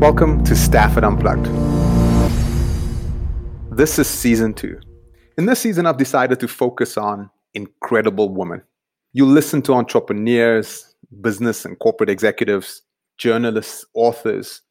Welcome to Stafford Unplugged. This is season two. In this season, I've decided to focus on incredible women. You listen to entrepreneurs, business and corporate executives, journalists, authors,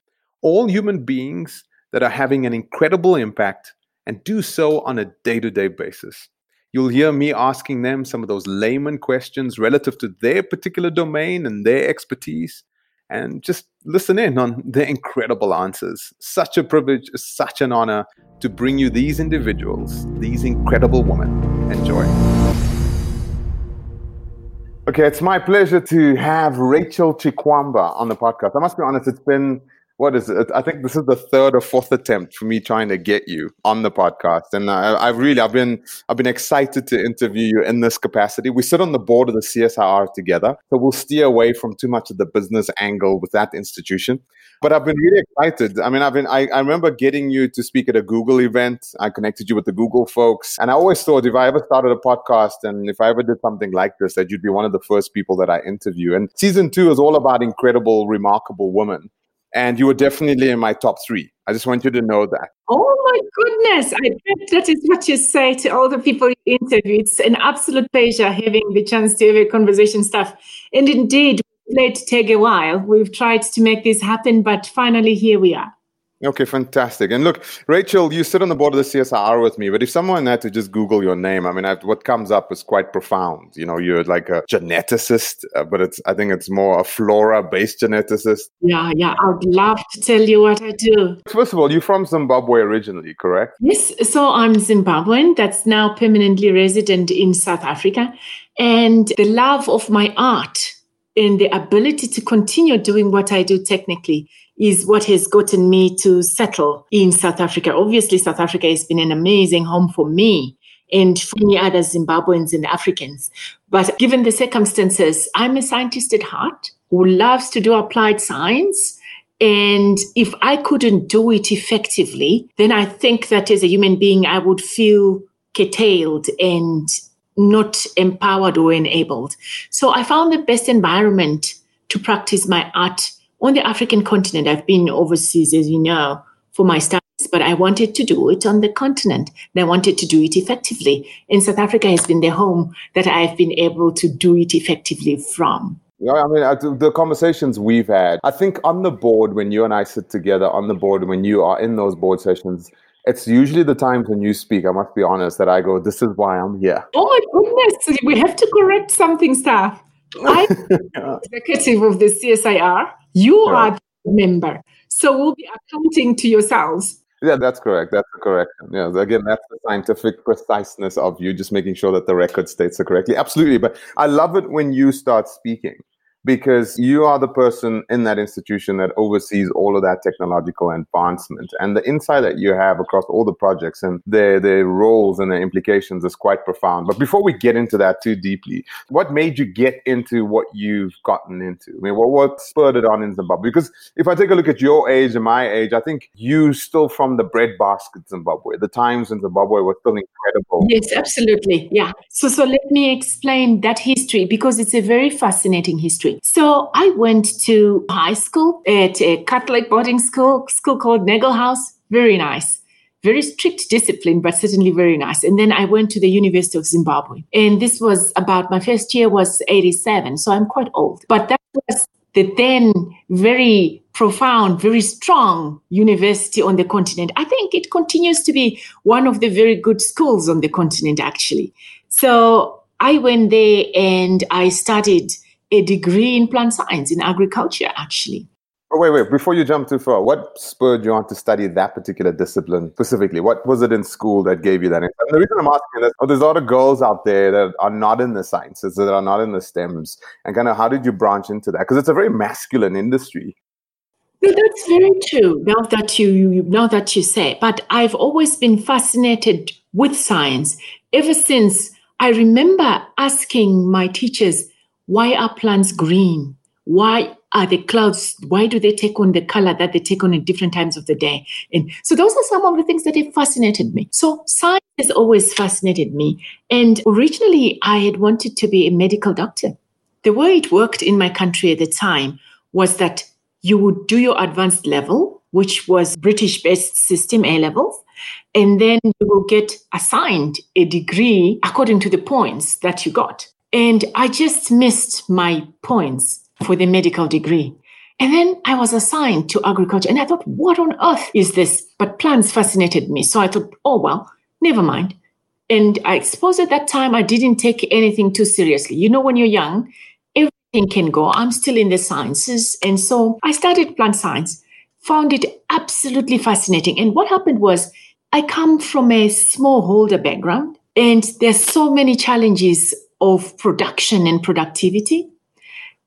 all human beings that are having an incredible impact and do so on a day to day basis. You'll hear me asking them some of those layman questions relative to their particular domain and their expertise, and just listen in on their incredible answers. Such a privilege, such an honor to bring you these individuals, these incredible women. Enjoy. Okay, it's my pleasure to have Rachel Chikwamba on the podcast. I must be honest, it's been what is it? I think this is the third or fourth attempt for me trying to get you on the podcast, and I, I've really, I've been, I've been excited to interview you in this capacity. We sit on the board of the CSIR together, so we'll steer away from too much of the business angle with that institution. But I've been really excited. I mean, I've been, I, I remember getting you to speak at a Google event. I connected you with the Google folks, and I always thought if I ever started a podcast and if I ever did something like this, that you'd be one of the first people that I interview. And season two is all about incredible, remarkable women and you were definitely in my top three. I just want you to know that. Oh my goodness. I bet that is what you say to all the people you interview. It's an absolute pleasure having the chance to have a conversation stuff. And indeed, it take a while. We've tried to make this happen, but finally here we are. Okay, fantastic. And look, Rachel, you sit on the board of the CSIR with me, but if someone had to just Google your name, I mean, I, what comes up is quite profound. You know, you're like a geneticist, uh, but it's I think it's more a flora-based geneticist. Yeah, yeah. I'd love to tell you what I do. First of all, you're from Zimbabwe originally, correct? Yes. So I'm Zimbabwean. That's now permanently resident in South Africa, and the love of my art and the ability to continue doing what I do technically is what has gotten me to settle in South Africa. Obviously, South Africa has been an amazing home for me and for many other Zimbabweans and Africans. But given the circumstances, I'm a scientist at heart who loves to do applied science. And if I couldn't do it effectively, then I think that as a human being, I would feel curtailed and not empowered or enabled. So I found the best environment to practice my art on the African continent. I've been overseas, as you know, for my studies, but I wanted to do it on the continent and I wanted to do it effectively. And South Africa has been the home that I've been able to do it effectively from. Yeah, I mean, uh, the conversations we've had, I think on the board, when you and I sit together on the board, when you are in those board sessions, it's usually the times when you speak, I must be honest, that I go, this is why I'm here. Oh my goodness. We have to correct something, staff. I'm executive of the CSIR. You are the member. So we'll be accounting to yourselves. Yeah, that's correct. That's the correction. Yeah, again, that's the scientific preciseness of you, just making sure that the record states it correctly. Absolutely. But I love it when you start speaking because you are the person in that institution that oversees all of that technological advancement. And the insight that you have across all the projects and their their roles and their implications is quite profound. But before we get into that too deeply what made you get into what you've gotten into? I mean what, what spurred it on in zimbabwe? Because if i take a look at your age and my age i think you still from the breadbasket zimbabwe. The times in zimbabwe were still incredible. Yes absolutely. Yeah. So so let me explain that history because it's a very fascinating history So I went to high school at a Catholic boarding school, school called Nagle House. Very nice. Very strict discipline, but certainly very nice. And then I went to the University of Zimbabwe. And this was about my first year was 87. So I'm quite old. But that was the then very profound, very strong university on the continent. I think it continues to be one of the very good schools on the continent, actually. So I went there and I studied a degree in plant science, in agriculture, actually. Oh, wait, wait. Before you jump too far, what spurred you on to study that particular discipline specifically? What was it in school that gave you that? And the reason I'm asking this, oh, there's a lot of girls out there that are not in the sciences, that are not in the STEMs. And kind of how did you branch into that? Because it's a very masculine industry. No, that's very true. Now that you now that you say, but I've always been fascinated with science ever since I remember asking my teachers, why are plants green? Why are the clouds, why do they take on the color that they take on at different times of the day? And so those are some of the things that have fascinated me. So science has always fascinated me. And originally I had wanted to be a medical doctor. The way it worked in my country at the time was that you would do your advanced level which was British based system A levels. And then you will get assigned a degree according to the points that you got. And I just missed my points for the medical degree. And then I was assigned to agriculture. And I thought, what on earth is this? But plants fascinated me. So I thought, oh, well, never mind. And I suppose at that time, I didn't take anything too seriously. You know, when you're young, everything can go. I'm still in the sciences. And so I started plant science, found it absolutely fascinating. And what happened was, I come from a smallholder background, and there's so many challenges of production and productivity.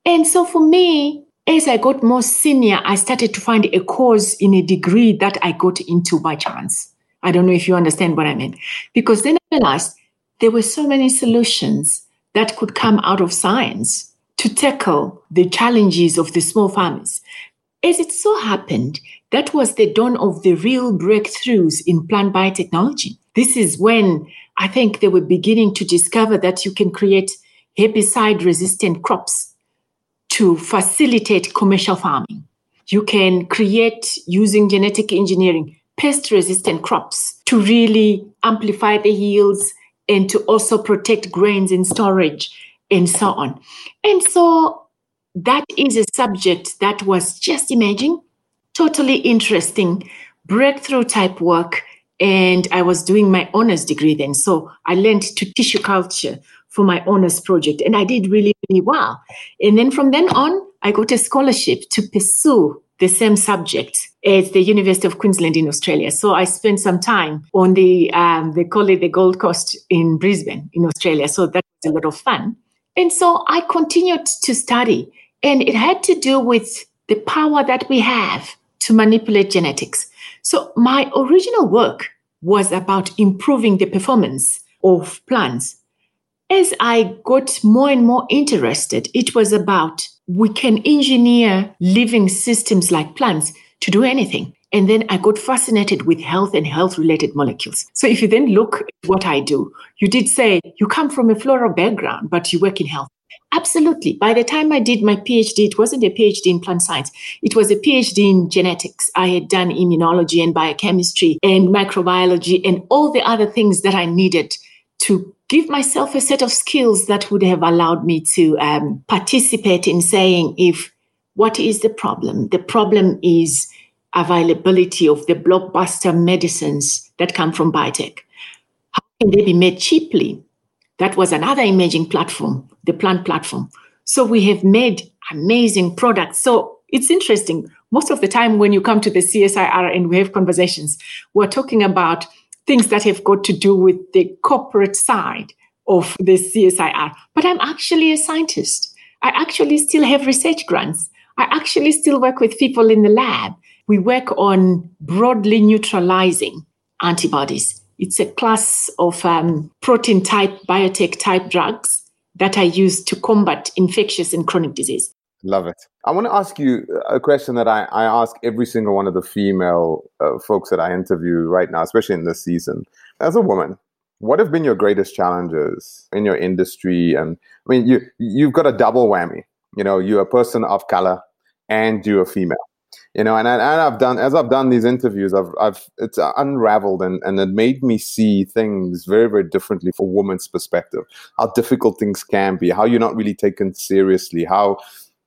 And so for me, as I got more senior, I started to find a course in a degree that I got into by chance. I don't know if you understand what I mean. Because then I realized there were so many solutions that could come out of science to tackle the challenges of the small farmers. As it so happened, that was the dawn of the real breakthroughs in plant biotechnology. This is when I think they were beginning to discover that you can create herbicide resistant crops to facilitate commercial farming. You can create using genetic engineering pest resistant crops to really amplify the yields and to also protect grains in storage and so on. And so that is a subject that was just emerging, totally interesting, breakthrough type work. And I was doing my honors degree then. So I learned to tissue culture for my honors project. And I did really, really well. And then from then on, I got a scholarship to pursue the same subject at the University of Queensland in Australia. So I spent some time on the, um, they call it the Gold Coast in Brisbane in Australia. So that was a lot of fun. And so I continued to study and it had to do with the power that we have to manipulate genetics. So my original work was about improving the performance of plants. As I got more and more interested, it was about we can engineer living systems like plants to do anything. And then I got fascinated with health and health related molecules. So if you then look at what I do, you did say you come from a floral background, but you work in health. Absolutely. By the time I did my PhD, it wasn't a PhD in plant science. It was a PhD in genetics. I had done immunology and biochemistry and microbiology and all the other things that I needed to give myself a set of skills that would have allowed me to um, participate in saying if what is the problem? The problem is availability of the blockbuster medicines that come from biotech. How can they be made cheaply? That was another emerging platform, the plant platform. So we have made amazing products. So it's interesting. Most of the time, when you come to the CSIR and we have conversations, we're talking about things that have got to do with the corporate side of the CSIR. But I'm actually a scientist. I actually still have research grants. I actually still work with people in the lab. We work on broadly neutralizing antibodies. It's a class of um, protein type, biotech type drugs that are used to combat infectious and chronic disease. Love it. I want to ask you a question that I, I ask every single one of the female uh, folks that I interview right now, especially in this season. As a woman, what have been your greatest challenges in your industry? And I mean, you you've got a double whammy. You know, you're a person of color and you're a female you know and, I, and i've done as i've done these interviews i've i've it's unraveled and and it made me see things very very differently from a woman's perspective how difficult things can be how you're not really taken seriously how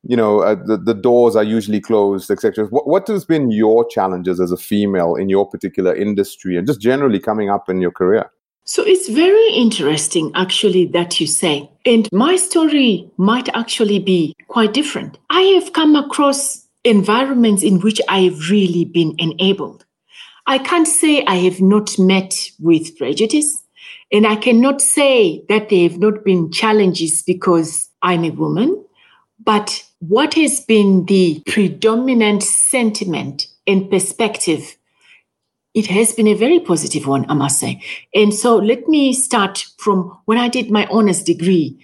you know uh, the, the doors are usually closed etc what, what has been your challenges as a female in your particular industry and just generally coming up in your career so it's very interesting, actually, that you say. And my story might actually be quite different. I have come across environments in which I have really been enabled. I can't say I have not met with prejudice, and I cannot say that there have not been challenges because I'm a woman. But what has been the predominant sentiment and perspective? It has been a very positive one, I must say. And so let me start from when I did my honors degree.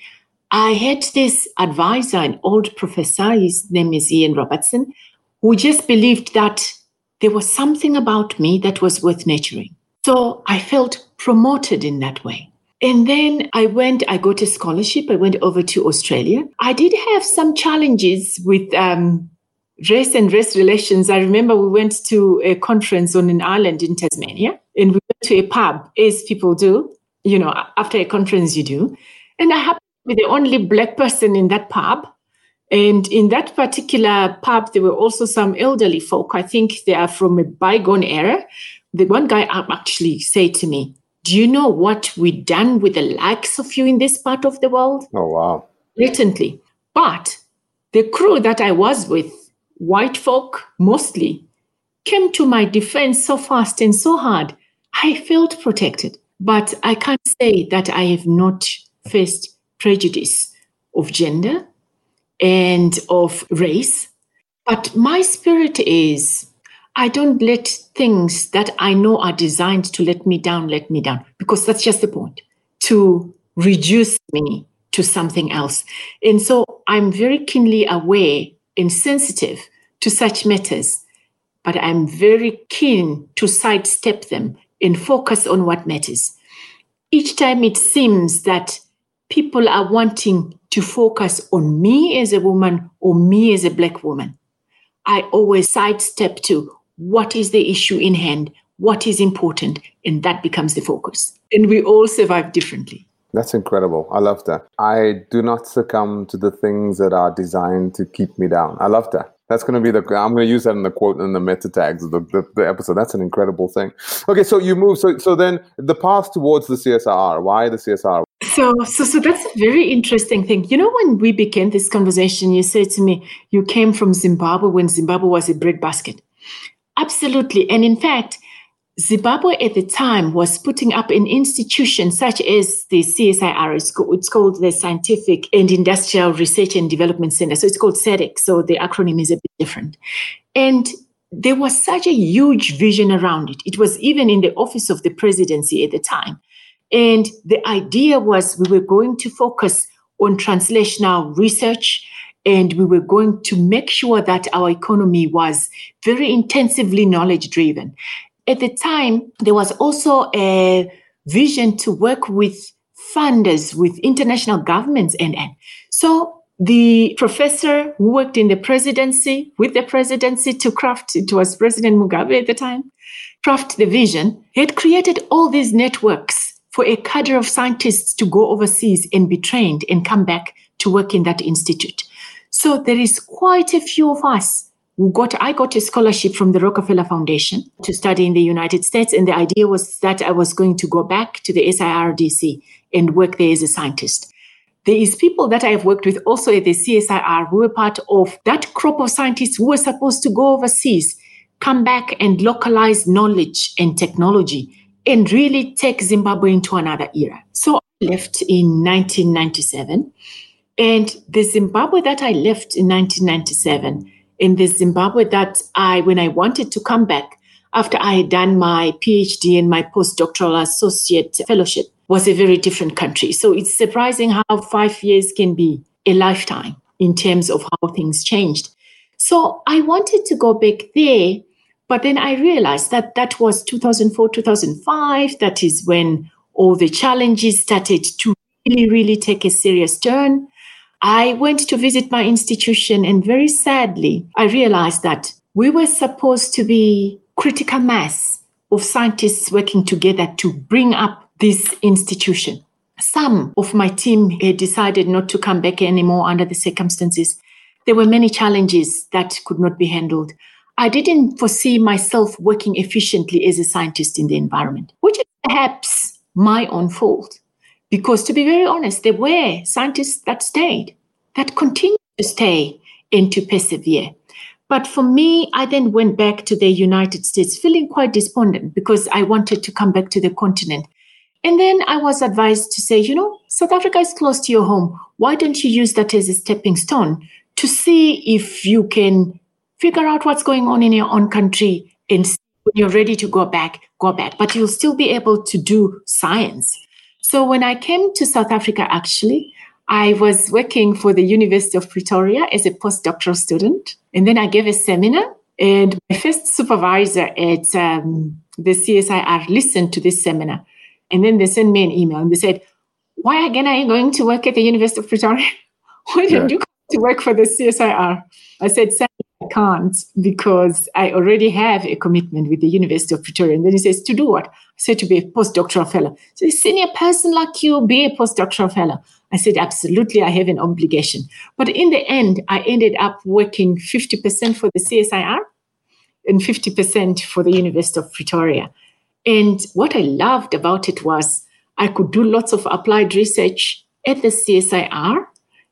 I had this advisor, an old professor, his name is Ian Robertson, who just believed that there was something about me that was worth nurturing. So I felt promoted in that way. And then I went, I got a scholarship. I went over to Australia. I did have some challenges with um, race and race relations, I remember we went to a conference on an island in Tasmania and we went to a pub, as people do. You know, after a conference, you do. And I happened the only black person in that pub. And in that particular pub, there were also some elderly folk. I think they are from a bygone era. The one guy actually said to me, Do you know what we've done with the likes of you in this part of the world? Oh, wow. Blatantly. But the crew that I was with, white folk mostly, came to my defense so fast and so hard. I felt protected. But I can't say that I have not faced prejudice of gender and of race. But my spirit is I don't let things that I know are designed to let me down, let me down, because that's just the point to reduce me to something else. And so I'm very keenly aware and sensitive to such matters, but I'm very keen to sidestep them and focus on what matters. Each time it seems that people are wanting to focus on me as a woman or me as a black woman, I always sidestep to what is the issue in hand, what is important, and that becomes the focus. And we all survive differently. That's incredible. I love that. I do not succumb to the things that are designed to keep me down. I love that. That's going to be the. I'm going to use that in the quote in the meta tags of the, the, the, episode. That's an incredible thing. Okay, so you move. So so then the path towards the CSIR. Why the CSIR? So so so that's a very interesting thing. You know, when we began this conversation, you said to me you came from Zimbabwe when Zimbabwe was a breadbasket. Absolutely, and in fact, Zimbabwe at the time was putting up an institution such as the CSIR. It's called the Scientific and Industrial Research and Development Center. So it's called SIRDC. So the acronym is a bit different. And there was such a huge vision around it. It was even in the office of the presidency at the time. And the idea was we were going to focus on translational research and we were going to make sure that our economy was very intensively knowledge driven. At the time, there was also a vision to work with funders, with international governments, and, and so the professor who worked in the presidency with the presidency to craft it was President Mugabe at the time, craft the vision. He had created all these networks for a cadre of scientists to go overseas and be trained and come back to work in that institute. So there is quite a few of us got I got a scholarship from the Rockefeller Foundation to study in the United States, and the idea was that I was going to go back to the SIRDC and work there as a scientist. There is people that I have worked with also at the CSIR who were part of that crop of scientists who were supposed to go overseas, come back and localize knowledge and technology, and really take Zimbabwe into another era. So I left in 1997, and the Zimbabwe that I left in 1997 in the Zimbabwe that I, when I wanted to come back after I had done my PhD and my postdoctoral associate fellowship, was a very different country. So it's surprising how five years can be a lifetime in terms of how things changed. So I wanted to go back there, but then I realized that that was 2004, 2005. That is when all the challenges started to really, really take a serious turn. I went to visit my institution, and very sadly, I realized that we were supposed to be critical mass of scientists working together to bring up this institution. Some of my team had decided not to come back anymore under the circumstances. There were many challenges that could not be handled. I didn't foresee myself working efficiently as a scientist in the environment, which is perhaps my own fault. Because to be very honest, there were scientists that stayed, that continued to stay and to persevere. But for me, I then went back to the United States feeling quite despondent because I wanted to come back to the continent. And then I was advised to say, you know, South Africa is close to your home. Why don't you use that as a stepping stone to see if you can figure out what's going on in your own country and when you're ready to go back, go back. But you'll still be able to do science. So when I came to South Africa, actually, I was working for the University of Pretoria as a postdoctoral student. And then I gave a seminar, and my first supervisor at um, the CSIR listened to this seminar. And then they sent me an email and they said, Why again are you going to work at the University of Pretoria? Why didn't yeah. you come to work for the CSIR? I said, can't because I already have a commitment with the University of Pretoria. And then he says, To do what? I said, To be a postdoctoral fellow. So, a senior person like you, be a postdoctoral fellow. I said, Absolutely, I have an obligation. But in the end, I ended up working 50% for the CSIR and 50% for the University of Pretoria. And what I loved about it was I could do lots of applied research at the CSIR,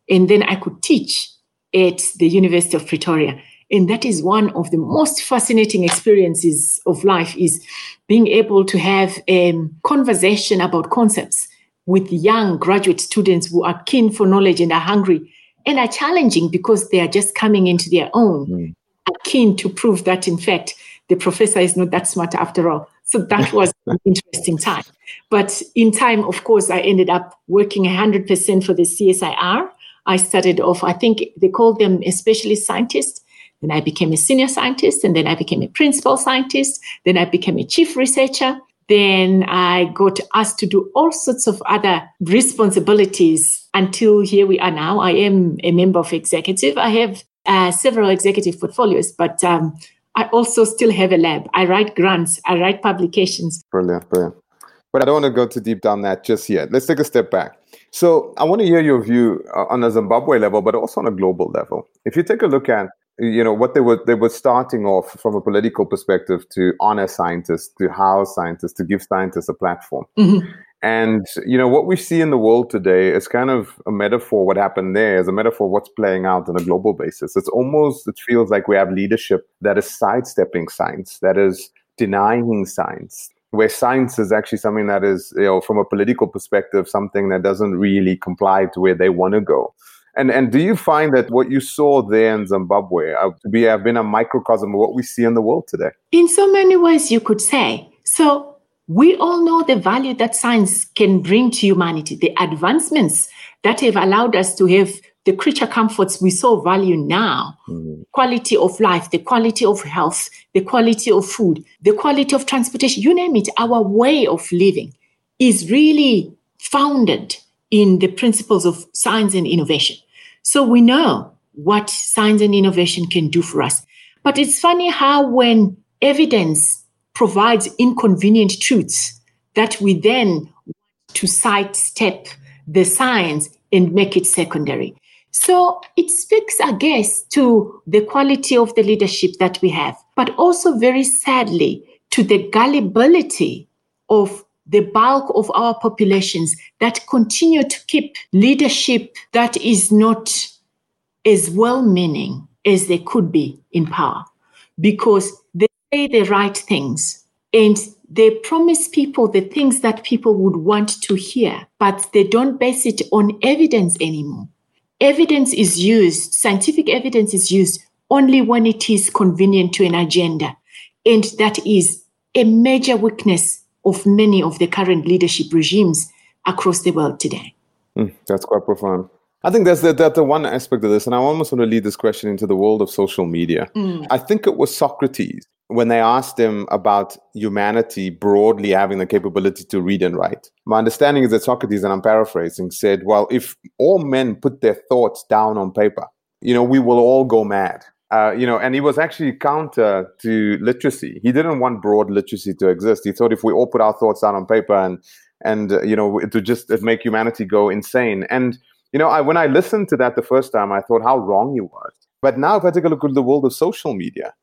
and then I could teach at the University of Pretoria. And that is one of the most fascinating experiences of life is being able to have a conversation about concepts with young graduate students who are keen for knowledge and are hungry and are challenging because they are just coming into their own, mm. are keen to prove that, in fact, the professor is not that smart after all. So that was an interesting time. But in time, of course, I ended up working 100% for the CSIR I started off, I think they called them a specialist scientist. Then I became a senior scientist, and then I became a principal scientist. Then I became a chief researcher. Then I got asked to do all sorts of other responsibilities until here we are now. I am a member of executive. I have uh, several executive portfolios, but um, I also still have a lab. I write grants, I write publications. Brilliant, brilliant. But I don't want to go too deep down that just yet. Let's take a step back. So I want to hear your view uh, on a Zimbabwe level, but also on a global level. If you take a look at you know what they were they were starting off from a political perspective to honor scientists, to house scientists, to give scientists a platform. Mm-hmm. And you know what we see in the world today is kind of a metaphor. What happened there is a metaphor. of What's playing out on a global basis. It's almost it feels like we have leadership that is sidestepping science, that is denying science, where science is actually something that is, you know, from a political perspective, something that doesn't really comply to where they want to go. And and do you find that what you saw there in Zimbabwe uh, to be have been a microcosm of what we see in the world today? In so many ways, you could say. So we all know the value that science can bring to humanity, the advancements that have allowed us to have the creature comforts we so value now mm. quality of life, the quality of health, the quality of food, the quality of transportation, you name it, our way of living is really founded in the principles of science and innovation. So we know what science and innovation can do for us. But it's funny how when evidence provides inconvenient truths that we then to sidestep the science and make it secondary. So it speaks, I guess, to the quality of the leadership that we have, but also very sadly to the gullibility of the bulk of our populations that continue to keep leadership that is not as well meaning as they could be in power because they say the right things and they promise people the things that people would want to hear, but they don't base it on evidence anymore evidence is used, scientific evidence is used only when it is convenient to an agenda. And that is a major weakness of many of the current leadership regimes across the world today. Mm, that's quite profound. I think that's the, that's the one aspect of this, and I almost want to lead this question into the world of social media. Mm. I think it was Socrates when they asked him about humanity broadly having the capability to read and write. My understanding is that Socrates, and I'm paraphrasing, said, Well, if all men put their thoughts down on paper, you know, we will all go mad. Uh, you know, and he was actually counter to literacy. He didn't want broad literacy to exist. He thought if we all put our thoughts down on paper and and uh, you know it would just it make humanity go insane. And you know, I, when I listened to that the first time, I thought how wrong he was. But now, if I take a look at the world of social media,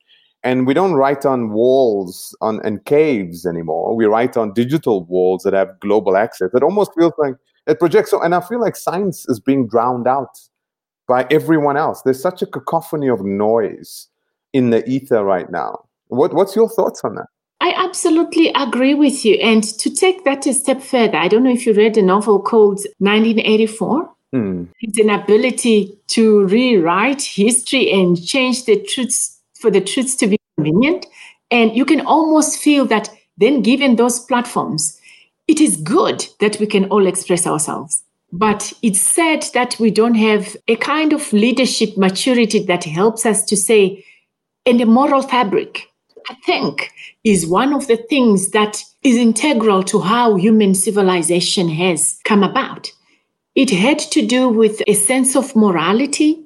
and we don't write on walls on and caves anymore. We write on digital walls that have global access. It almost feels like it projects. So, And I feel like science is being drowned out by everyone else. There's such a cacophony of noise in the ether right now. What, what's your thoughts on that? I absolutely agree with you. And to take that a step further, I don't know if you read a novel called 1984. Hmm. It's an ability to rewrite history and change the truths for the truths to be convenient. And you can almost feel that then, given those platforms, it is good that we can all express ourselves. But it's said that we don't have a kind of leadership maturity that helps us to say, and the moral fabric, I think, is one of the things that is integral to how human civilization has come about. It had to do with a sense of morality,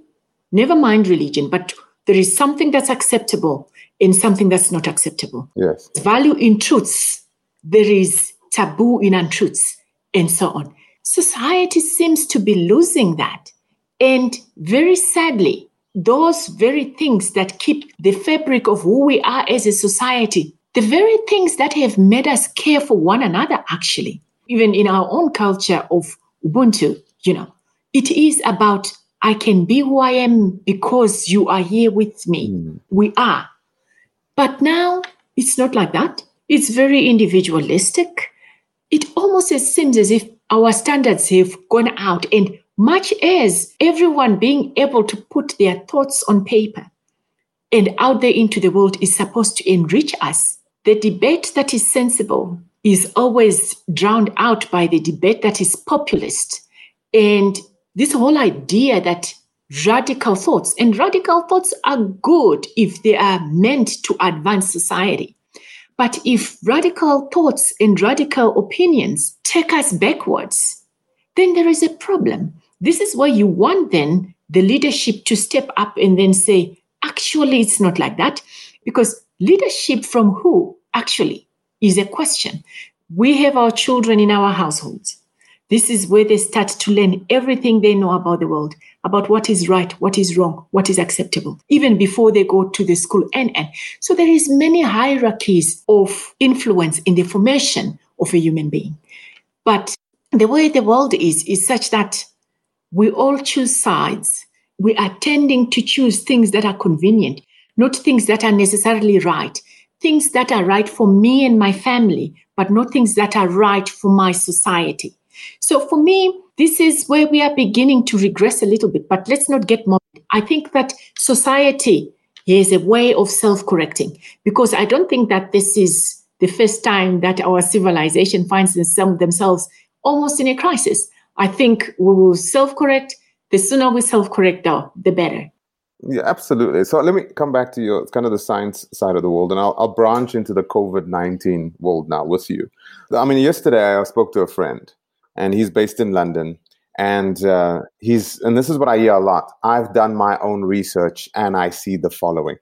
never mind religion, but there is something that's acceptable and something that's not acceptable. Yes. Value in truths, there is taboo in untruths, and so on. Society seems to be losing that. And very sadly, those very things that keep the fabric of who we are as a society, the very things that have made us care for one another, actually, even in our own culture of Ubuntu, you know, it is about I can be who I am because you are here with me. Mm. We are. But now it's not like that. It's very individualistic. It almost seems as if our standards have gone out and much as everyone being able to put their thoughts on paper and out there into the world is supposed to enrich us, the debate that is sensible is always drowned out by the debate that is populist. And this whole idea that radical thoughts, and radical thoughts are good if they are meant to advance society. But if radical thoughts and radical opinions take us backwards, then there is a problem. This is where you want then the leadership to step up and then say, actually, it's not like that. Because leadership from who actually is a question. We have our children in our households. This is where they start to learn everything they know about the world, about what is right, what is wrong, what is acceptable, even before they go to the school and and. So there is many hierarchies of influence in the formation of a human being. But the way the world is, is such that we all choose sides. We are tending to choose things that are convenient, not things that are necessarily right, things that are right for me and my family, but not things that are right for my society. So for me, this is where we are beginning to regress a little bit, but let's not get more. I think that society is a way of self correcting because I don't think that this is the first time that our civilization finds themselves almost in a crisis. I think we will self correct. The sooner we self correct, though, the better. Yeah, absolutely. So let me come back to your kind of the science side of the world, and I'll, I'll branch into the COVID 19 world now with you. I mean, yesterday I spoke to a friend and he's based in London. And uh, he's and this is what I hear a lot. I've done my own research, and I see the following: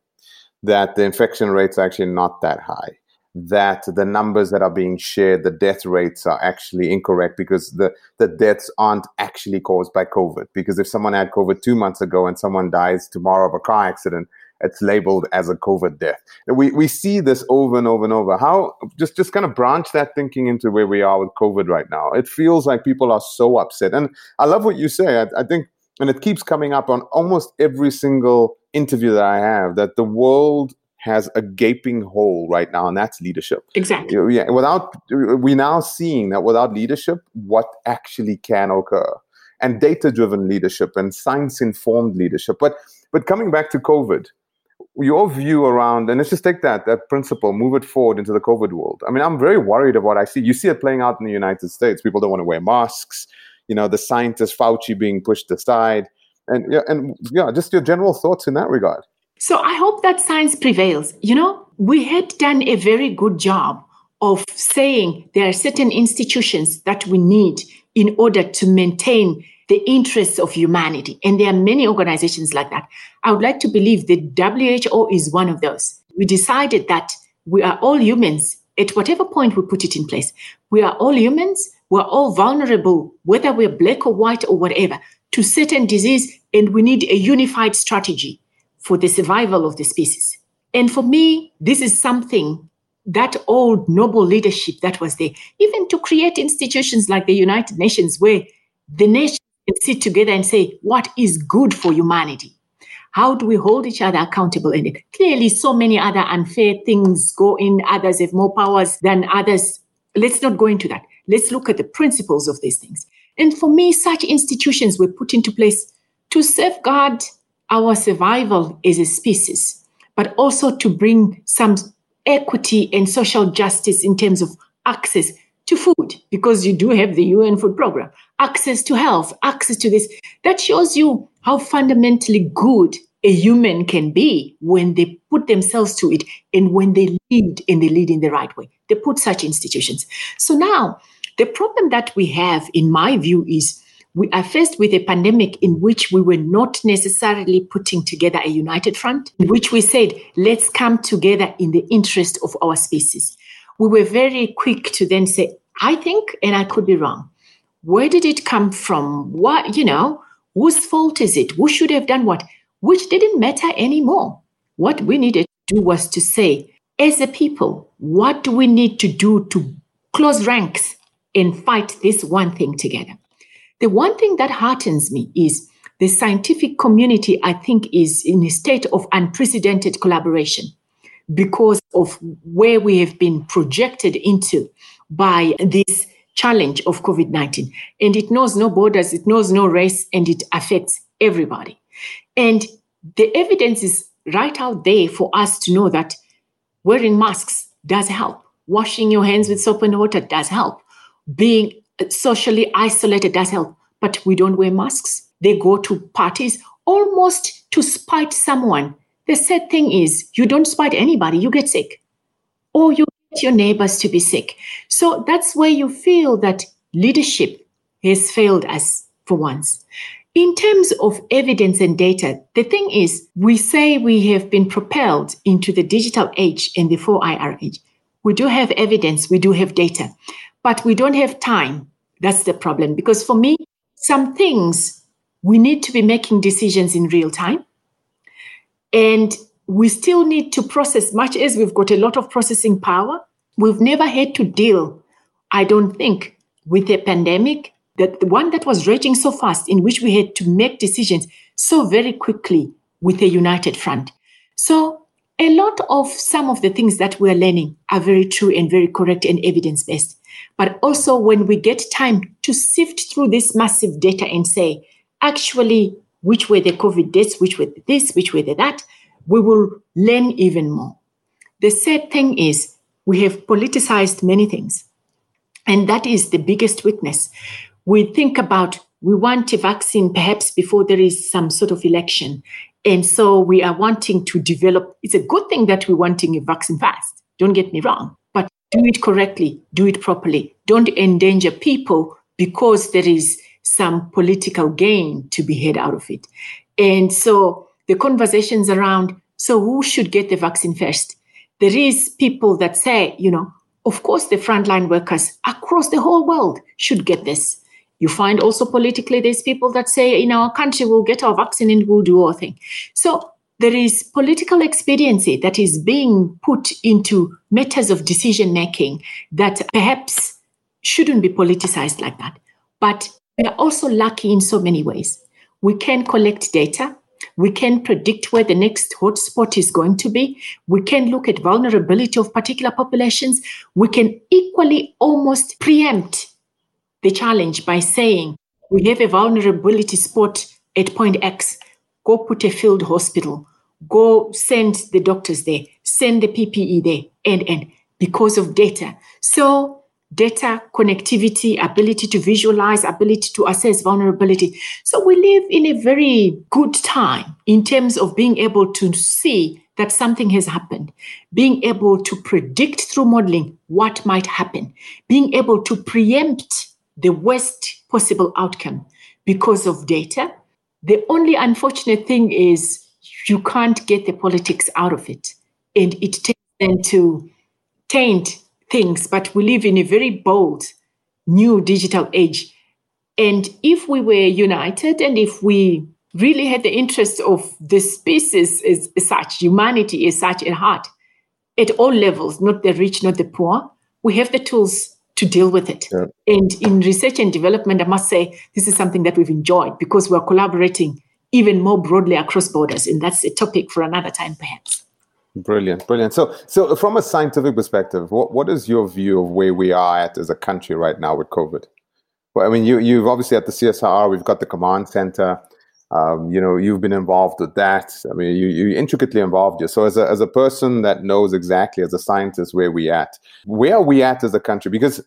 that the infection rates actually not that high. That the numbers that are being shared, the death rates are actually incorrect because the, the deaths aren't actually caused by COVID. Because if someone had COVID two months ago and someone dies tomorrow of a car accident, it's labeled as a COVID death. We we see this over and over and over. How just just kind of branch that thinking into where we are with COVID right now. It feels like people are so upset, and I love what you say. I, I think, and it keeps coming up on almost every single interview that I have that the world has a gaping hole right now, and that's leadership. Exactly. Yeah. Without we're now seeing that without leadership, what actually can occur, and data-driven leadership and science-informed leadership. But but coming back to COVID, your view around, and let's just take that that principle, move it forward into the COVID world. I mean, I'm very worried of what I see. You see it playing out in the United States. People don't want to wear masks. You know, the scientist Fauci being pushed aside, and yeah, and yeah, just your general thoughts in that regard. So I hope that science prevails. You know, we had done a very good job of saying there are certain institutions that we need in order to maintain the interests of humanity. And there are many organizations like that. I would like to believe the WHO is one of those. We decided that we are all humans at whatever point we put it in place. We are all humans. We're all vulnerable, whether we're black or white or whatever, to certain disease. And we need a unified strategy for the survival of the species. And for me, this is something that old noble leadership that was there, even to create institutions like the United Nations, where the nation can sit together and say, what is good for humanity? How do we hold each other accountable And? Clearly, so many other unfair things go in. Others have more powers than others. Let's not go into that. Let's look at the principles of these things. And for me, such institutions were put into place to safeguard our survival as a species, but also to bring some equity and social justice in terms of access to food, because you do have the UN food program, access to health, access to this. That shows you how fundamentally good a human can be when they put themselves to it and when they lead and they lead in the right way. They put such institutions. So now, the problem that we have, in my view, is we are faced with a pandemic in which we were not necessarily putting together a united front, in which we said, let's come together in the interest of our species. We were very quick to then say, I think, and I could be wrong. Where did it come from? What, you know, whose fault is it? Who should have done what? Which didn't matter anymore. What we needed to do was to say, as a people, what do we need to do to close ranks and fight this one thing together? The one thing that heartens me is the scientific community, I think, is in a state of unprecedented collaboration because of where we have been projected into by this challenge of COVID 19. And it knows no borders, it knows no race, and it affects everybody. And the evidence is right out there for us to know that wearing masks does help, washing your hands with soap and water does help, being socially isolated help. But we don't wear masks. They go to parties almost to spite someone. The sad thing is, you don't spite anybody, you get sick. Or you get your neighbors to be sick. So that's where you feel that leadership has failed us for once. In terms of evidence and data, the thing is, we say we have been propelled into the digital age and the 4IR age. We do have evidence, we do have data, but we don't have time. That's the problem. Because for me, some things we need to be making decisions in real time. And we still need to process, much as we've got a lot of processing power. We've never had to deal, I don't think, with a pandemic, that the one that was raging so fast, in which we had to make decisions so very quickly with a united front. So, a lot of some of the things that we're learning are very true and very correct and evidence based. But also, when we get time to sift through this massive data and say, actually, which were the COVID deaths, which were this, which were the that, we will learn even more. The sad thing is, we have politicized many things. And that is the biggest weakness. We think about we want a vaccine perhaps before there is some sort of election. And so we are wanting to develop. It's a good thing that we're wanting a vaccine fast. Don't get me wrong. Do it correctly, do it properly. Don't endanger people because there is some political gain to be had out of it. And so the conversations around so who should get the vaccine first? There is people that say, you know, of course the frontline workers across the whole world should get this. You find also politically there's people that say in our country we'll get our vaccine and we'll do our thing. So there is political expediency that is being put into matters of decision making that perhaps shouldn't be politicized like that. But we are also lucky in so many ways. We can collect data we can predict where the next hotspot is going to be. We can look at vulnerability of particular populations. We can equally almost preempt the challenge by saying we have a vulnerability spot at point X. Go put a field hospital. Go send the doctors there. Send the PPE there. And and because of data. So data connectivity, ability to visualize, ability to assess vulnerability. So we live in a very good time in terms of being able to see that something has happened, being able to predict through modeling what might happen, being able to preempt the worst possible outcome because of data. The only unfortunate thing is you can't get the politics out of it. And it tends to taint things, but we live in a very bold new digital age. And if we were united and if we really had the interest of the species as, such, humanity as such at heart, at all levels, not the rich, not the poor, we have the tools to deal with it. Yeah. And in research and development, I must say, this is something that we've enjoyed because we're collaborating even more broadly across borders. And that's a topic for another time, perhaps. Brilliant, brilliant. So, so from a scientific perspective, what, what is your view of where we are at as a country right now with COVID? Well, I mean, you you've obviously at the CSIR, we've got the command center. Um, you know, you've been involved with that. I mean, you you intricately involved. You so as a as a person that knows exactly as a scientist where we at, where are we at as a country? Because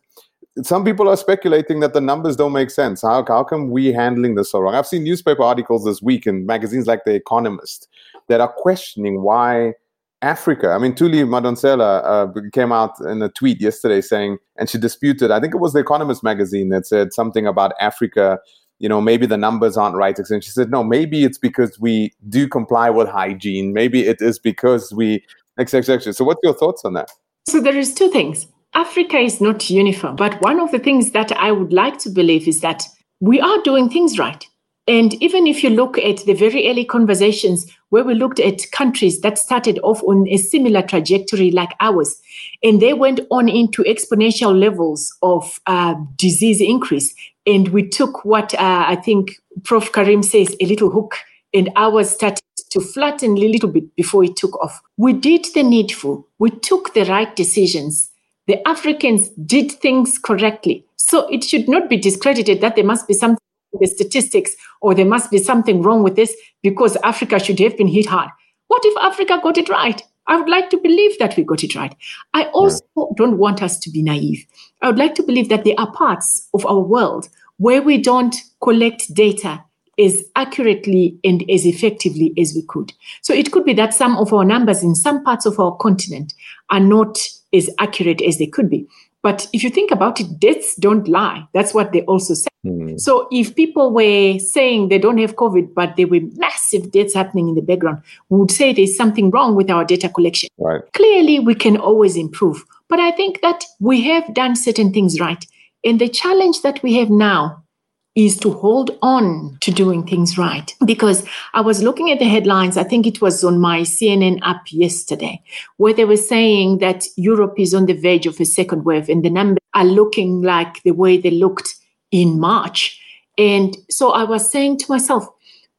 some people are speculating that the numbers don't make sense. How how come we handling this so wrong? I've seen newspaper articles this week in magazines like The Economist that are questioning why Africa. I mean, Thuli Madonsela uh, came out in a tweet yesterday saying, and she disputed, I think it was The Economist magazine that said something about Africa you know, maybe the numbers aren't right. And she said, no, maybe it's because we do comply with hygiene. Maybe it is because we, etc. Etc. So, what's your thoughts on that? So, there is two things. Africa is not uniform, but one of the things that I would like to believe is that we are doing things right. And even if you look at the very early conversations where we looked at countries that started off on a similar trajectory like ours, and they went on into exponential levels of uh, disease increase, and we took what uh, I think Prof. Karim says a little hook, and ours started to flatten a little bit before it took off. We did the needful, we took the right decisions. The Africans did things correctly. So it should not be discredited that there must be something the statistics or there must be something wrong with this because Africa should have been hit hard. What if Africa got it right? I would like to believe that we got it right. I also don't want us to be naive. I would like to believe that there are parts of our world where we don't collect data as accurately and as effectively as we could. So it could be that some of our numbers in some parts of our continent are not as accurate as they could be. But if you think about it, deaths don't lie. That's what they also say. Mm. So if people were saying they don't have COVID, but there were massive deaths happening in the background, we would say there's something wrong with our data collection. Right. Clearly, we can always improve. But I think that we have done certain things right. And the challenge that we have now is to hold on to doing things right. Because I was looking at the headlines, I think it was on my CNN app yesterday, where they were saying that Europe is on the verge of a second wave and the numbers are looking like the way they looked in March. And so I was saying to myself,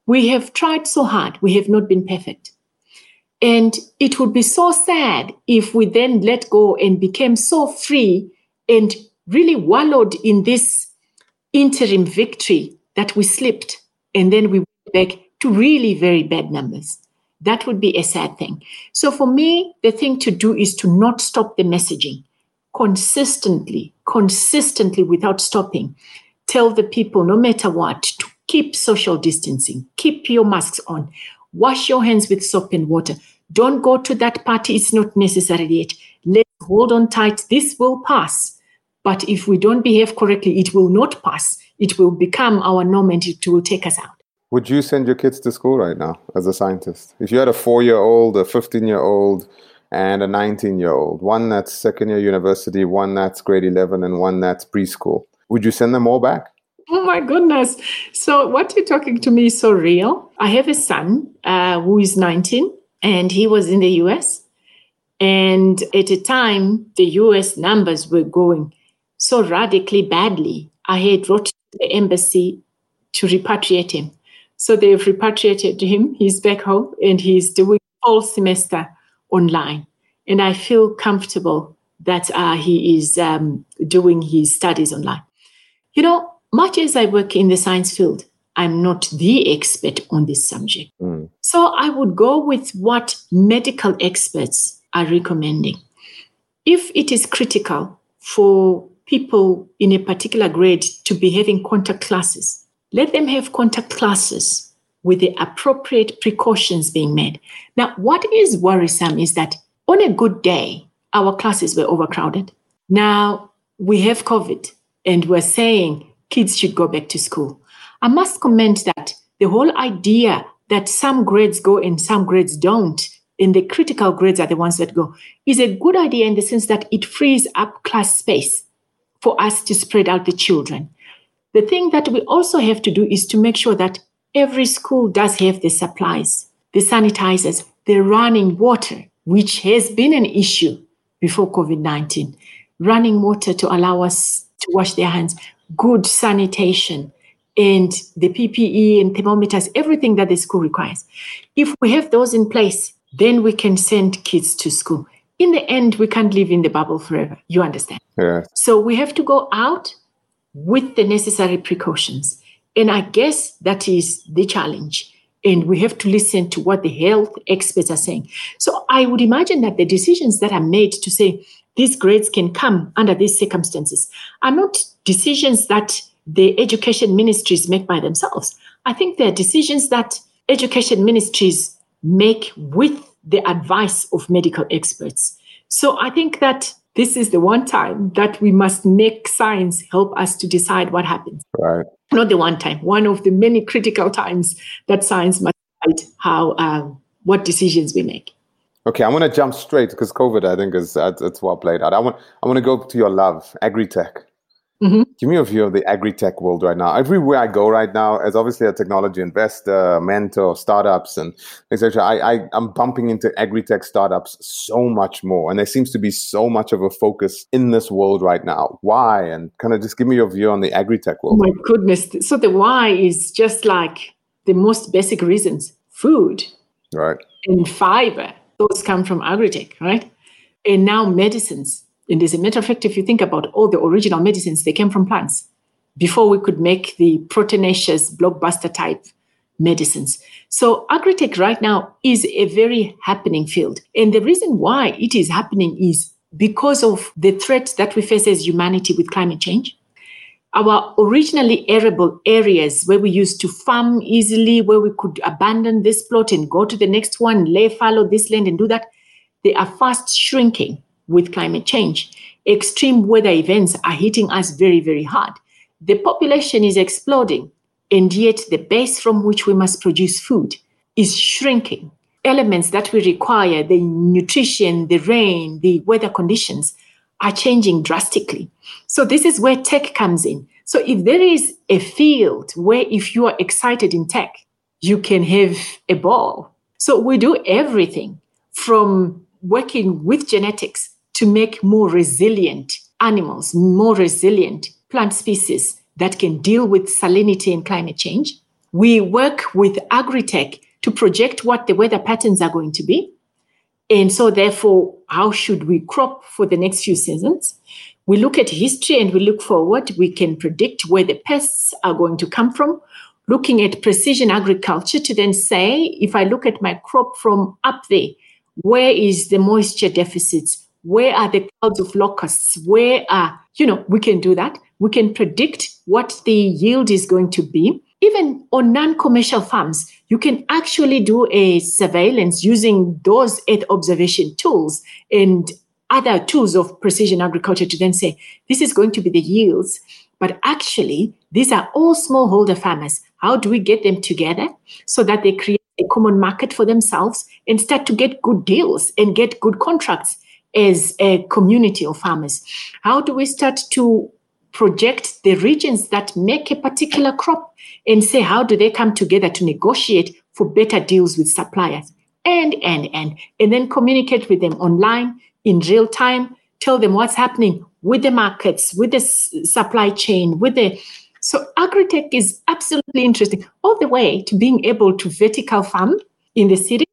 we have tried so hard, we have not been perfect. And it would be so sad if we then let go and became so free and really wallowed in this interim victory that we slipped and then we went back to really very bad numbers. That would be a sad thing. So for me, the thing to do is to not stop the messaging consistently, consistently without stopping. Tell the people, no matter what, to keep social distancing, keep your masks on, wash your hands with soap and water. Don't go to that party. It's not necessary yet. Let's hold on tight. This will pass. But if we don't behave correctly, it will not pass. It will become our norm and it will take us out. Would you send your kids to school right now as a scientist? If you had a four year old, a 15 year old, and a 19 year old, one that's second year university, one that's grade 11, and one that's preschool, would you send them all back? Oh my goodness. So, what you're talking to me is so real. I have a son uh, who is 19 and he was in the US. And at a time, the US numbers were going so radically badly, I had wrote to the embassy to repatriate him. So they've repatriated him. He's back home and he's doing all semester online. And I feel comfortable that uh, he is um, doing his studies online. You know, much as I work in the science field, I'm not the expert on this subject. Mm. So I would go with what medical experts are recommending. If it is critical for people in a particular grade to be having contact classes. Let them have contact classes with the appropriate precautions being made. Now, what is worrisome is that on a good day, our classes were overcrowded. Now we have COVID and we're saying kids should go back to school. I must comment that the whole idea that some grades go and some grades don't, and the critical grades are the ones that go, is a good idea in the sense that it frees up class space for us to spread out the children. The thing that we also have to do is to make sure that every school does have the supplies, the sanitizers, the running water, which has been an issue before COVID 19. Running water to allow us to wash their hands, good sanitation, and the PPE and thermometers, everything that the school requires. If we have those in place, then we can send kids to school in the end, we can't live in the bubble forever. You understand? Yeah. So we have to go out with the necessary precautions. And I guess that is the challenge. And we have to listen to what the health experts are saying. So I would imagine that the decisions that are made to say these grades can come under these circumstances are not decisions that the education ministries make by themselves. I think they're decisions that education ministries make with the advice of medical experts. So I think that this is the one time that we must make science help us to decide what happens. Right. Not the one time, one of the many critical times that science must decide how um, what decisions we make. Okay, I want to jump straight because COVID, I think, is it's well played out. I want I want to go to your love, agri-tech. Mm-hmm. Give me a view of the agri-tech world right now. Everywhere I go right now, as obviously a technology investor, mentor, startups, and etc., I, I am bumping into agri-tech startups so much more, and there seems to be so much of a focus in this world right now. Why? And kind of just give me your view on the agri-tech world. Oh my goodness! So the why is just like the most basic reasons: food, right, and fiber. Those come from agri-tech, right? And now medicines and as a matter of fact, if you think about all the original medicines, they came from plants before we could make the proteinaceous blockbuster type medicines. So agritech right now is a very happening field. And the reason why it is happening is because of the threat that we face as humanity with climate change. Our originally arable areas where we used to farm easily, where we could abandon this plot and go to the next one, lay fallow this land and do that, they are fast shrinking with climate change. Extreme weather events are hitting us very, very hard. The population is exploding, and yet the base from which we must produce food is shrinking. Elements that we require, the nutrition, the rain, the weather conditions, are changing drastically. So, this is where tech comes in. So, if there is a field where if you are excited in tech, you can have a ball. So, we do everything from working with genetics to make more resilient animals, more resilient plant species that can deal with salinity and climate change. We work with agri-tech to project what the weather patterns are going to be. And so, therefore, how should we crop for the next few seasons? We look at history and we look forward. We can predict where the pests are going to come from, looking at precision agriculture to then say, if I look at my crop from up there, where is the moisture deficits? Where are the clouds of locusts? Where are, you know, we can do that. We can predict what the yield is going to be. Even on non commercial farms, you can actually do a surveillance using those earth observation tools and other tools of precision agriculture to then say, this is going to be the yields. But actually, these are all smallholder farmers. How do we get them together so that they create a common market for themselves and start to get good deals and get good contracts as a community of farmers? How do we start to project the regions that make a particular crop and say, how do they come together to negotiate for better deals with suppliers? And, and, and, and then communicate with them online in real time, tell them what's happening with the markets, with the s- supply chain, with the so agri-tech is absolutely interesting, all the way to being able to vertical farm in the city,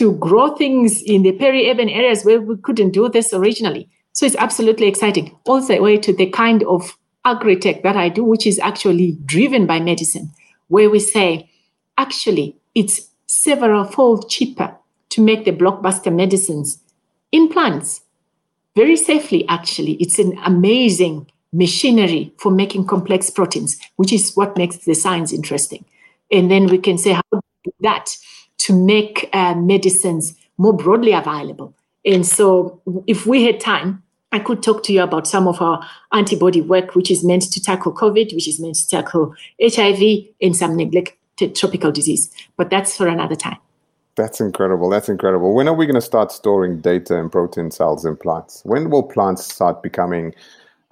to grow things in the peri-urban areas where we couldn't do this originally. So it's absolutely exciting. The way to the kind of agri-tech that I do, which is actually driven by medicine, where we say, actually, it's several fold cheaper to make the blockbuster medicines in plants very safely, actually. It's an amazing machinery for making complex proteins, which is what makes the science interesting. And then we can say how do do that to make uh, medicines more broadly available. And so, if we had time, I could talk to you about some of our antibody work, which is meant to tackle COVID, which is meant to tackle HIV and some neglected tropical disease. But that's for another time. That's incredible. That's incredible. When are we going to start storing data in protein cells in plants? When will plants start becoming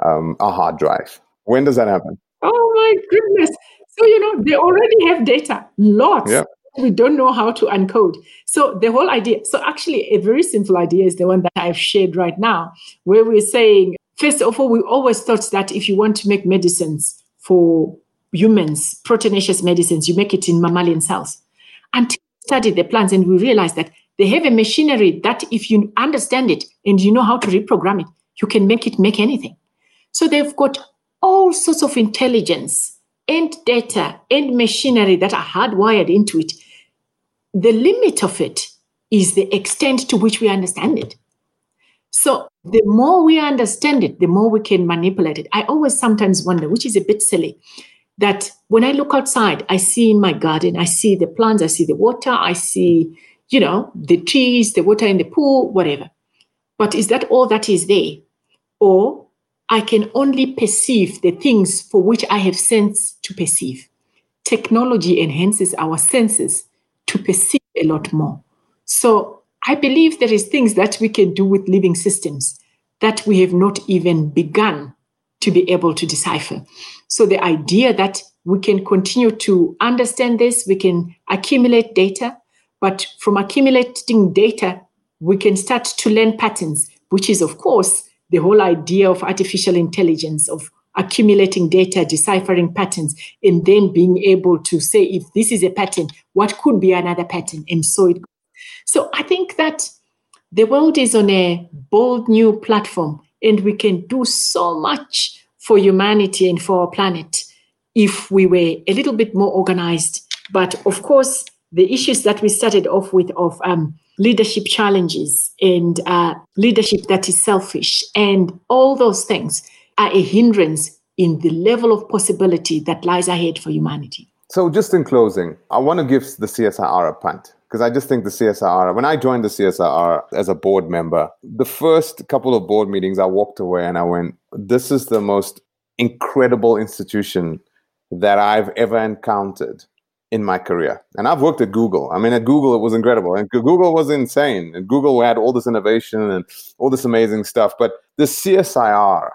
um, a hard drive. When does that happen? Oh my goodness. So, you know, they already have data, lots. Yep. We don't know how to uncode. So, the whole idea, so actually, a very simple idea is the one that I've shared right now, where we're saying, first of all, we always thought that if you want to make medicines for humans, proteinaceous medicines, you make it in mammalian cells. Until we studied the plants and we realized that they have a machinery that if you understand it and you know how to reprogram it, you can make it make anything. So they've got all sorts of intelligence and data and machinery that are hardwired into it. The limit of it is the extent to which we understand it. So the more we understand it, the more we can manipulate it. I always sometimes wonder, which is a bit silly, that when I look outside, I see in my garden, I see the plants, I see the water, I see, you know, the trees, the water in the pool, whatever. But is that all that is there? or I can only perceive the things for which I have sense to perceive. Technology enhances our senses to perceive a lot more. So I believe there is things that we can do with living systems that we have not even begun to be able to decipher. So the idea that we can continue to understand this, we can accumulate data, but from accumulating data, we can start to learn patterns, which is, of course, the whole idea of artificial intelligence, of accumulating data, deciphering patterns, and then being able to say, if this is a pattern, what could be another pattern? And so it. So I think that the world is on a bold new platform, and we can do so much for humanity and for our planet if we were a little bit more organized. But of course, the issues that we started off with of um, leadership challenges and uh, leadership that is selfish and all those things are a hindrance in the level of possibility that lies ahead for humanity. So, just in closing, I want to give the CSIR a punt because I just think the CSIR, when I joined the CSIR as a board member, the first couple of board meetings, I walked away and I went, This is the most incredible institution that I've ever encountered in my career. And I've worked at Google. I mean, at Google, it was incredible. And Google was insane. And Google had all this innovation and all this amazing stuff. But the CSIR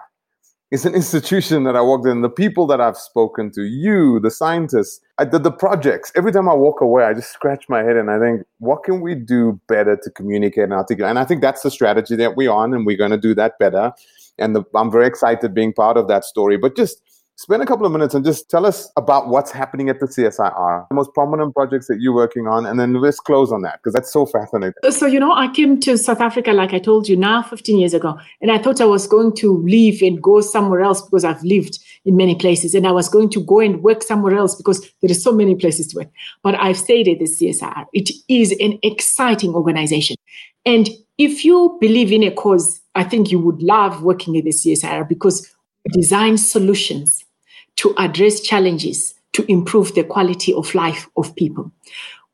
is an institution that I worked in. The people that I've spoken to, you, the scientists, I did the projects. Every time I walk away, I just scratch my head and I think, what can we do better to communicate and articulate? And I think that's the strategy that we're on, and we're going to do that better. And the, I'm very excited being part of that story. But just spend a couple of minutes and just tell us about what's happening at the CSIR, the most prominent projects that you're working on, and then let's close on that because that's so fascinating. So, you know, I came to South Africa, like I told you, now 15 years ago, and I thought I was going to leave and go somewhere else because I've lived in many places, and I was going to go and work somewhere else because there are so many places to work. But I've stayed at the CSIR. It is an exciting organization. And if you believe in a cause, I think you would love working at the CSIR because design solutions to address challenges to improve the quality of life of people.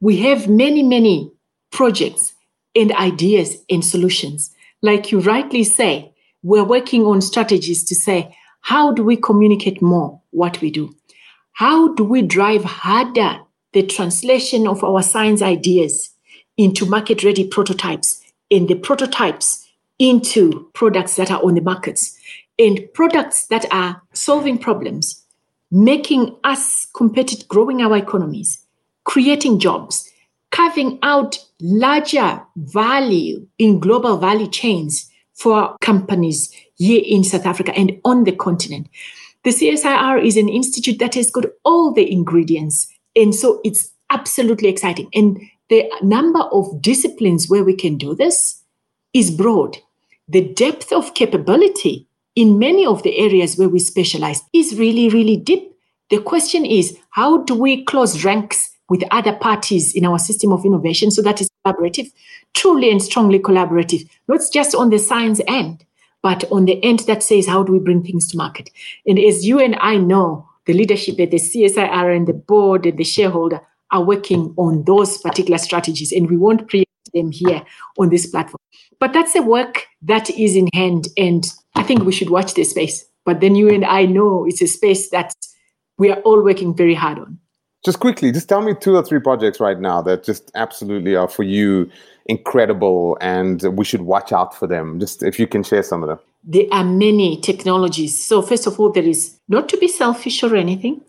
We have many, many projects and ideas and solutions. Like you rightly say, we're working on strategies to say, how do we communicate more what we do? How do we drive harder the translation of our science ideas into market ready prototypes and the prototypes into products that are on the markets? And products that are solving problems, making us competitive, growing our economies, creating jobs, carving out larger value in global value chains for companies here in South Africa and on the continent. The CSIR is an institute that has got all the ingredients. And so it's absolutely exciting. And the number of disciplines where we can do this is broad. The depth of capability in many of the areas where we specialize is really, really deep. The question is, how do we close ranks with other parties in our system of innovation so that it's collaborative, truly and strongly collaborative, not just on the science end, but on the end that says, how do we bring things to market? And as you and I know, the leadership at the CSIR and the board and the shareholder are working on those particular strategies, and we won't preempt them here on this platform. But that's a work that is in hand, and I think we should watch this space. But then you and I know it's a space that we are all working very hard on. Just quickly, just tell me two or three projects right now that just absolutely are for you incredible and we should watch out for them. Just if you can share some of them. There are many technologies. So, first of all, there is not to be selfish or anything.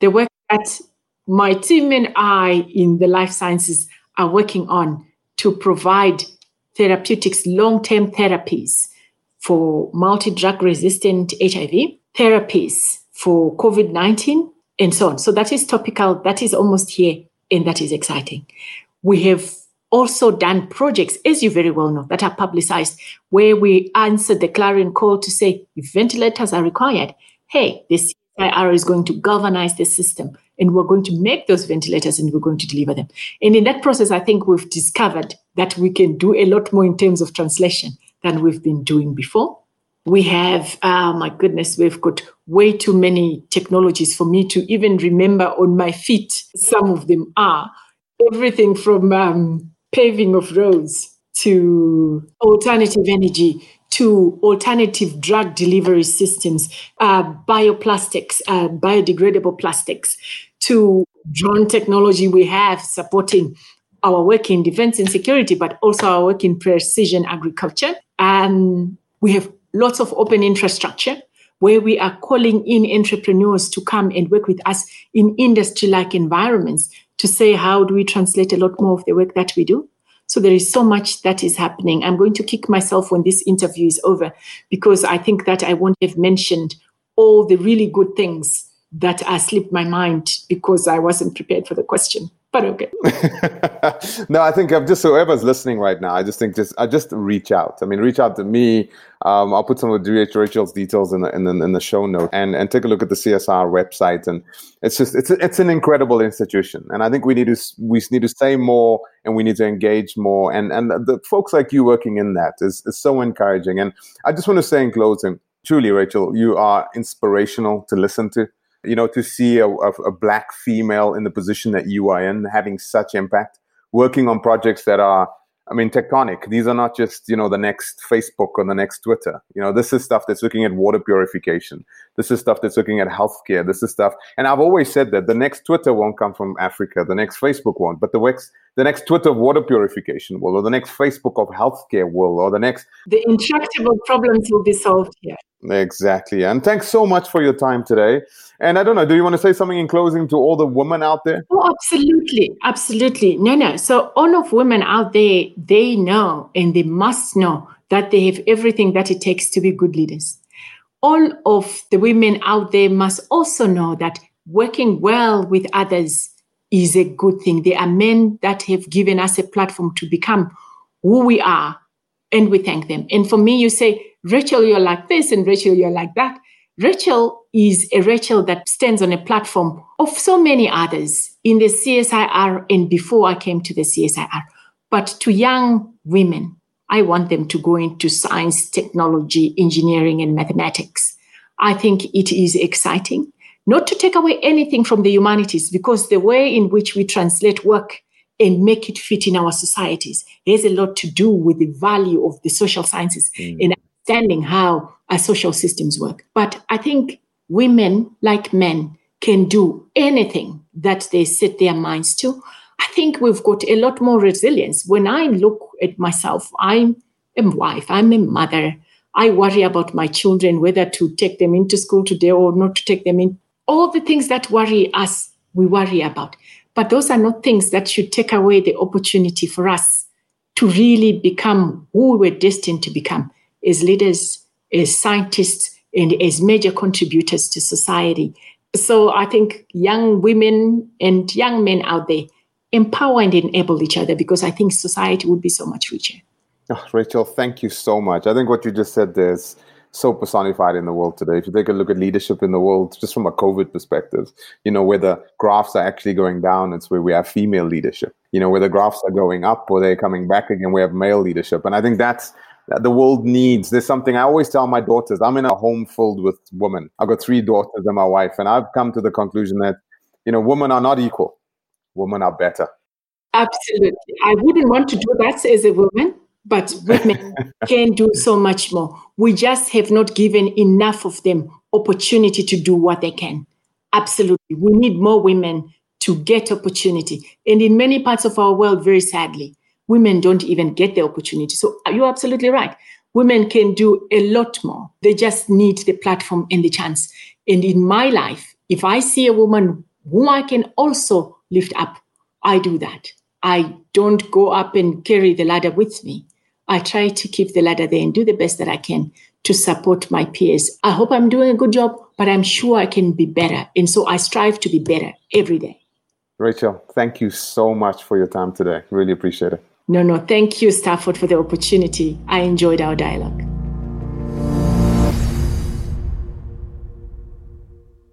The work that my team and I in the life sciences are working on to provide therapeutics, long term therapies for multi drug resistant HIV, therapies for COVID 19, and so on. So that is topical, that is almost here, and that is exciting. We have also done projects, as you very well know, that are publicized, where we answer the clarion call to say if ventilators are required, hey, the CSIR is going to galvanize the system and we're going to make those ventilators and we're going to deliver them. And in that process, I think we've discovered that we can do a lot more in terms of translation than we've been doing before. We have, oh my goodness, we've got way too many technologies for me to even remember on my feet. Some of them are everything from um, paving of roads to alternative energy to alternative drug delivery systems, uh, bioplastics, uh, biodegradable plastics, to drone technology we have supporting our work in defense and security, but also our work in precision agriculture. And we have lots of open infrastructure where we are calling in entrepreneurs to come and work with us in industry like environments to say, how do we translate a lot more of the work that we do? So there is so much that is happening. I'm going to kick myself when this interview is over because I think that I won't have mentioned all the really good things that I slipped my mind because I wasn't prepared for the question but okay. no, I think I'm just whoever's listening right now. I just think just I just reach out. I mean, reach out to me. Um, I'll put some of DH Rachel's details in the, in the in the show note and and take a look at the CSIR website. And it's just it's it's an incredible institution. And I think we need to we need to say more and we need to engage more. And and the folks like you working in that is is so encouraging. And I just want to say in closing, truly, Rachel, you are inspirational to listen to you know, to see a, a, black female in the position that you are in having such impact, working on projects that are, I mean, tectonic. These are not just, you know, the next Facebook or the next Twitter. You know, this is stuff that's looking at water purification. This is stuff that's looking at healthcare. This is stuff, and I've always said that the next Twitter won't come from Africa, the next Facebook won't, but the next, the next Twitter of water purification will, or the next Facebook of healthcare will, or the next. The intractable problems will be solved here. Exactly. And thanks so much for your time today. And I don't know, do you want to say something in closing to all the women out there? Oh, absolutely. Absolutely. No, no. So, all of women out there, they know and they must know that they have everything that it takes to be good leaders. All of the women out there must also know that working well with others is a good thing. There are men that have given us a platform to become who we are, and we thank them. And for me, you say, Rachel, you're like this, and Rachel, you're like that. Rachel is a Rachel that stands on a platform of so many others in the CSIR and before I came to the CSIR. But to young women, I want them to go into science, technology, engineering, and mathematics. I think it is exciting. Not to take away anything from the humanities, because the way in which we translate work and make it fit in our societies has a lot to do with the value of the social sciences mm. and understanding how our social systems work. But I think women, like men, can do anything that they set their minds to. I think we've got a lot more resilience. When I look at myself, I'm a wife, I'm a mother. I worry about my children, whether to take them into school today or not to take them in. All the things that worry us, we worry about. But those are not things that should take away the opportunity for us to really become who we're destined to become as leaders, as scientists, and as major contributors to society. So I think young women and young men out there empower and enable each other because I think society would be so much richer. Oh, Rachel, thank you so much. I think what you just said there is so personified in the world today. If you take a look at leadership in the world, just from a COVID perspective, you know, where the graphs are actually going down, it's where we have female leadership. You know, where the graphs are going up or they're coming back again, we have male leadership. And I think that's the world needs. There's something I always tell my daughters. I'm in a home filled with women. I've got three daughters and my wife, and I've come to the conclusion that, you know, women are not equal. Women are better. Absolutely. I wouldn't want to do that as a woman, but women can do so much more. We just have not given enough of them opportunity to do what they can. Absolutely. We need more women to get opportunity. And in many parts of our world, very sadly, women don't even get the opportunity. So uh, you're absolutely right. Women can do a lot more. They just need the platform and the chance. And in my life, if I see a woman whom I can also lift up, I do that. I don't go up and carry the ladder with me. I try to keep the ladder there and do the best that I can to support my peers. I hope I'm doing a good job, but I'm sure I can be better. And so I strive to be better every day. Rachel, thank you so much for your time today. Really appreciate it. No, no. Thank you, Stafford, for the opportunity. I enjoyed our dialogue.